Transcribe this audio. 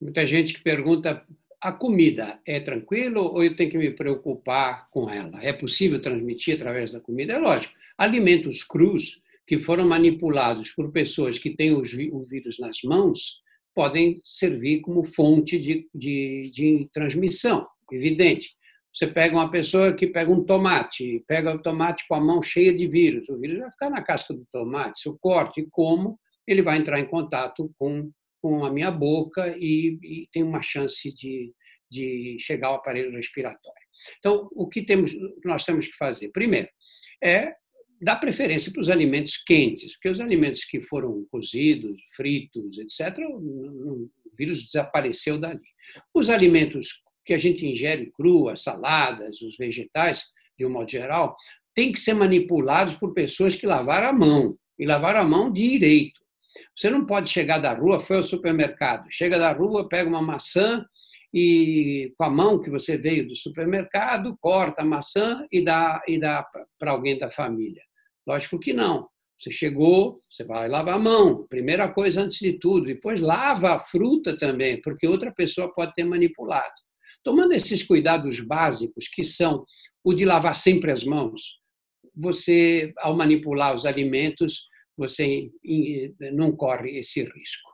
Muita gente que pergunta: a comida é tranquilo ou eu tenho que me preocupar com ela? É possível transmitir através da comida? É lógico. Alimentos crus que foram manipulados por pessoas que têm o vírus nas mãos podem servir como fonte de, de, de transmissão, evidente. Você pega uma pessoa que pega um tomate, pega o tomate com a mão cheia de vírus, o vírus vai ficar na casca do tomate. Se eu corto e como, ele vai entrar em contato com, com a minha boca e, e tem uma chance de, de chegar ao aparelho respiratório. Então, o que temos, nós temos que fazer? Primeiro, é dar preferência para os alimentos quentes, porque os alimentos que foram cozidos, fritos, etc., o vírus desapareceu dali. Os alimentos que a gente ingere cru, as saladas, os vegetais, de um modo geral, têm que ser manipulados por pessoas que lavaram a mão, e lavaram a mão direito. Você não pode chegar da rua, foi ao supermercado, chega da rua, pega uma maçã e com a mão que você veio do supermercado, corta a maçã e dá, e dá para alguém da família. Lógico que não. Você chegou, você vai lavar a mão, primeira coisa antes de tudo. Depois lava a fruta também, porque outra pessoa pode ter manipulado. Tomando esses cuidados básicos, que são o de lavar sempre as mãos, você, ao manipular os alimentos, você não corre esse risco.